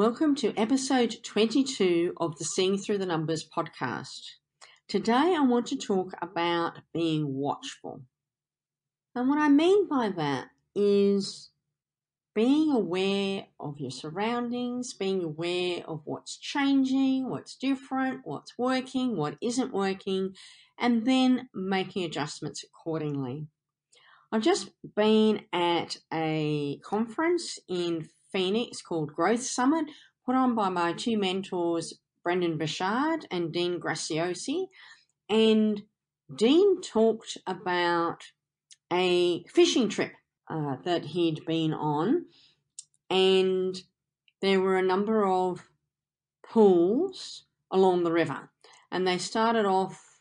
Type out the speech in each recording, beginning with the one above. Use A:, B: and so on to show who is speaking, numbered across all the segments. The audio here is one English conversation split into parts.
A: Welcome to episode 22 of the Seeing Through the Numbers podcast. Today I want to talk about being watchful. And what I mean by that is being aware of your surroundings, being aware of what's changing, what's different, what's working, what isn't working, and then making adjustments accordingly. I've just been at a conference in Phoenix called Growth Summit, put on by my two mentors, Brendon Burchard and Dean Graziosi. And Dean talked about a fishing trip uh, that he'd been on, and there were a number of pools along the river. And they started off,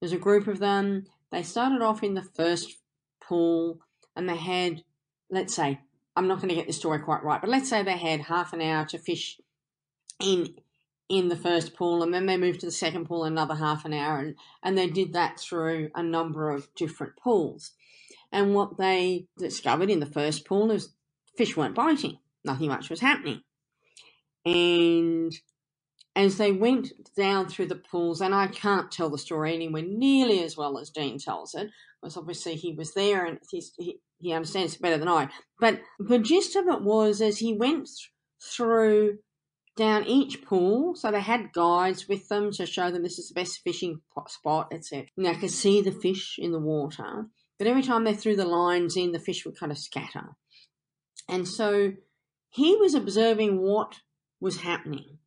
A: there's a group of them, they started off in the first pool and they had, let's say, I'm not going to get the story quite right, but let's say they had half an hour to fish in in the first pool and then they moved to the second pool another half an hour and, and they did that through a number of different pools. And what they discovered in the first pool is fish weren't biting. Nothing much was happening. And as they went down through the pools, and I can't tell the story anywhere nearly as well as Dean tells it, because obviously he was there and he, he understands it better than I. But the gist of it was as he went through down each pool, so they had guides with them to show them this is the best fishing spot, etc. And they could see the fish in the water, but every time they threw the lines in, the fish would kind of scatter. And so he was observing what was happening.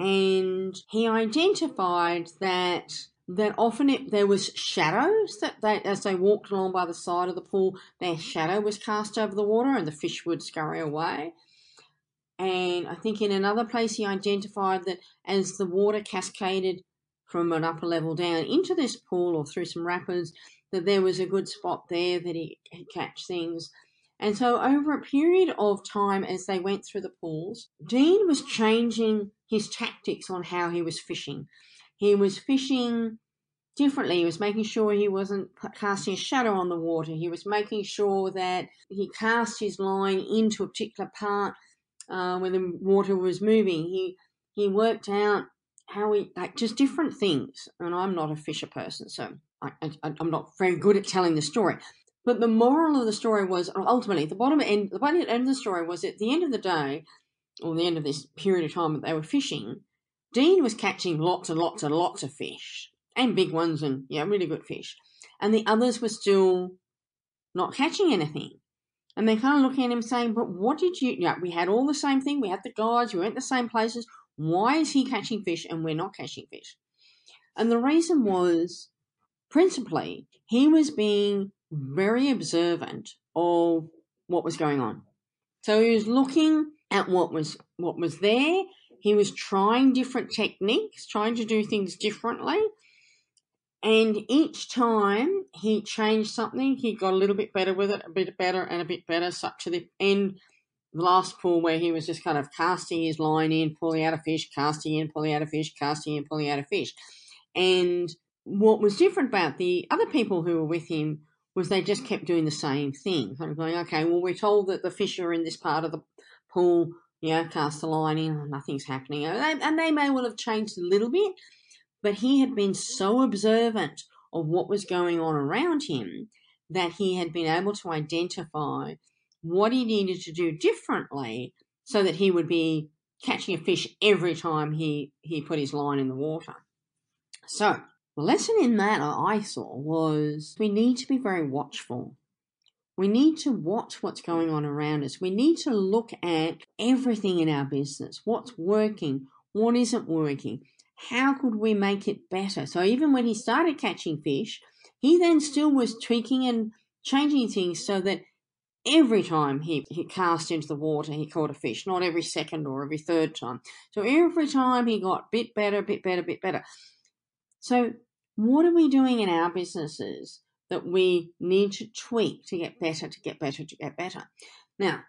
A: And he identified that that often it, there was shadows that they, as they walked along by the side of the pool, their shadow was cast over the water and the fish would scurry away. And I think in another place he identified that as the water cascaded from an upper level down into this pool or through some rapids, that there was a good spot there that he could catch things. And so over a period of time as they went through the pools, Dean was changing his tactics on how he was fishing. He was fishing differently. He was making sure he wasn't casting a shadow on the water. He was making sure that he cast his line into a particular part uh, when the water was moving. He he worked out how he like just different things. And I'm not a fisher person, so I, I, I'm not very good at telling the story. But the moral of the story was ultimately the bottom end. The bottom end of the story was at the end of the day, or the end of this period of time that they were fishing Dean was catching lots and lots and lots of fish, and big ones, and yeah, really good fish. And the others were still not catching anything. And they're kind of looking at him saying, But what did you, yeah, we had all the same thing. We had the guides, we went the same places. Why is he catching fish and we're not catching fish? And the reason was principally he was being very observant of what was going on. So he was looking at what was what was there he was trying different techniques, trying to do things differently. And each time he changed something, he got a little bit better with it, a bit better and a bit better, such to the end the last pool where he was just kind of casting his line in, pulling out a fish, casting in, pulling out a fish, casting in, pulling out a fish. And what was different about the other people who were with him was they just kept doing the same thing. Kind of going, okay, well, we're told that the fish are in this part of the pool you know, cast the line in, nothing's happening. And they may well have changed a little bit, but he had been so observant of what was going on around him that he had been able to identify what he needed to do differently so that he would be catching a fish every time he, he put his line in the water. So, the lesson in that I saw was we need to be very watchful we need to watch what's going on around us. We need to look at everything in our business what's working, what isn't working, how could we make it better. So, even when he started catching fish, he then still was tweaking and changing things so that every time he, he cast into the water, he caught a fish, not every second or every third time. So every time he got a bit better, a bit better, a bit better. So, what are we doing in our businesses that we need to tweak to get better, to get better, to get better? Now,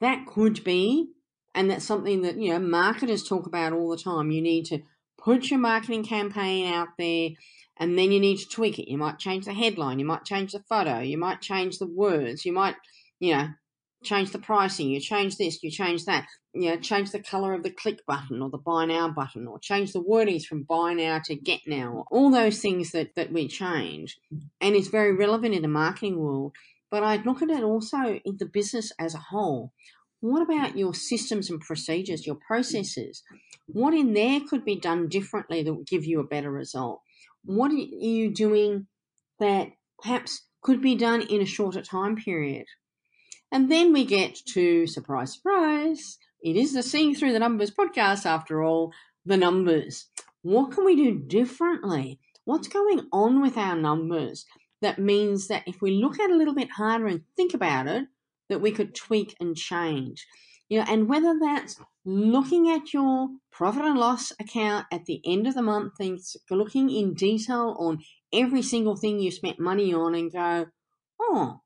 A: that could be, and that's something that, you know, marketers talk about all the time. You need to put your marketing campaign out there and then you need to tweak it. You might change the headline, you might change the photo, you might change the words, you might, you know, change the pricing, you change this, you change that, you know, change the color of the click button or the buy now button, or change the wordings from buy now to get now, all those things that, that we change. And it's very relevant in the marketing world. But I'd look at it also in the business as a whole. What about your systems and procedures, your processes? What in there could be done differently that would give you a better result? What are you doing that perhaps could be done in a shorter time period? And then we get to surprise, surprise. It is the Seeing Through the Numbers podcast, after all, the numbers. What can we do differently? What's going on with our numbers that means that if we look at it a little bit harder and think about it, that we could tweak and change? You know, and whether that's looking at your profit and loss account at the end of the month and looking in detail on every single thing you spent money on and go, oh,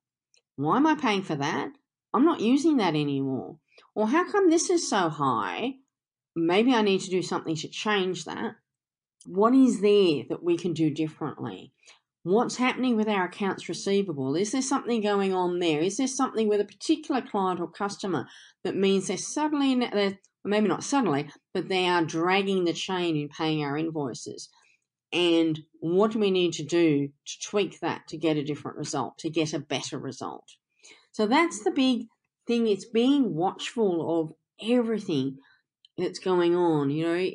A: why am I paying for that? I'm not using that anymore. Or how come this is so high? Maybe I need to do something to change that. What is there that we can do differently? What's happening with our accounts receivable? Is there something going on there? Is there something with a particular client or customer that means they're suddenly, they're, maybe not suddenly, but they are dragging the chain in paying our invoices? And what do we need to do to tweak that to get a different result, to get a better result? So that's the big thing. It's being watchful of everything that's going on. You know,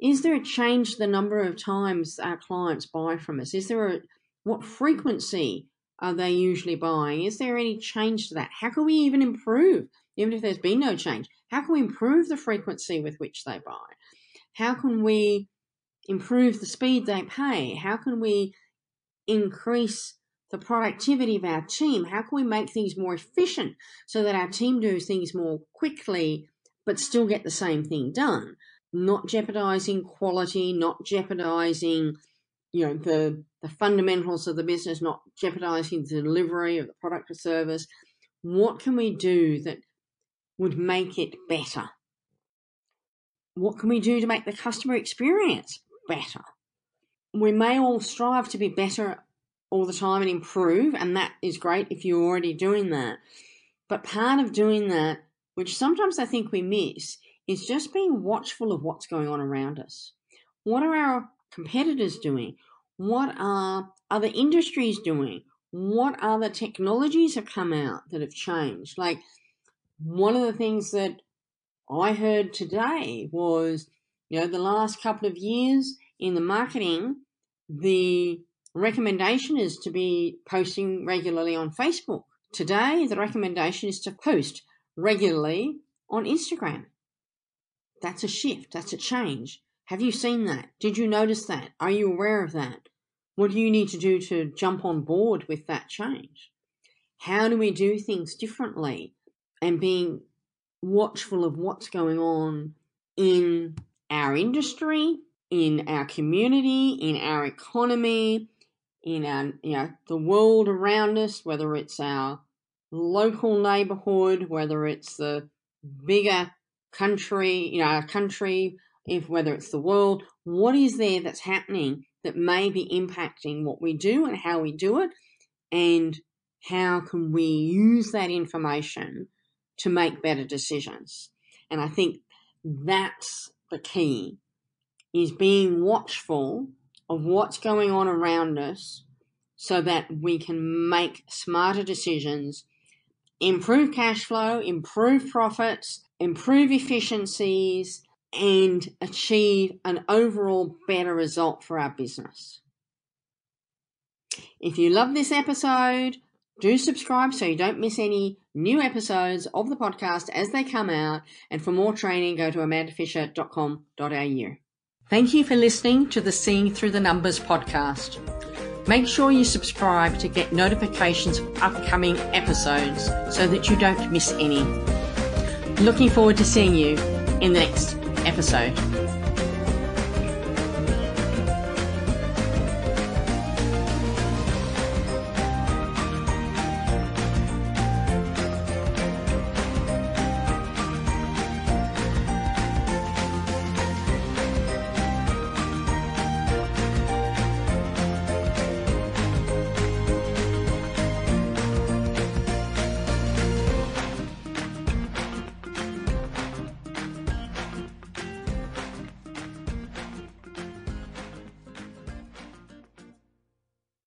A: is there a change to the number of times our clients buy from us? Is there a what frequency are they usually buying? Is there any change to that? How can we even improve, even if there's been no change? How can we improve the frequency with which they buy? How can we improve the speed they pay? How can we increase the productivity of our team? How can we make things more efficient so that our team does things more quickly but still get the same thing done? not jeopardizing quality, not jeopardizing, you know, the, the fundamentals of the business, not jeopardizing the delivery of the product or service. What can we do that would make it better? What can we do to make the customer experience better? We may all strive to be better all the time and improve, and that is great if you're already doing that. But part of doing that, which sometimes I think we miss, is just being watchful of what's going on around us. What are our competitors doing? What are other industries doing? What other technologies have come out that have changed? Like one of the things that I heard today was, you know, the last couple of years in the marketing, the recommendation is to be posting regularly on Facebook. Today, the recommendation is to post regularly on Instagram. That's a shift. That's a change. Have you seen that? Did you notice that? Are you aware of that? What do you need to do to jump on board with that change? How do we do things differently? And being watchful of what's going on in our industry, in our community, in our economy, in our, you know, the world around us, whether it's our local neighborhood, whether it's the bigger country, you know, our country, if whether it's the world, what is there that's happening that may be impacting what we do and how we do it, and how can we use that information to make better decisions? And I think that's the key is being watchful of what's going on around us so that we can make smarter decisions, improve cash flow, improve profits, improve efficiencies, and achieve an overall better result for our business. If you love this episode, do subscribe so you don't miss any new episodes of the podcast as they come out. And for more training, go to amandafisher.com.au. Thank you for listening to the Seeing Through the Numbers podcast. Make sure you subscribe to get notifications of upcoming episodes so that you don't miss any. Looking forward to seeing you in the next episode.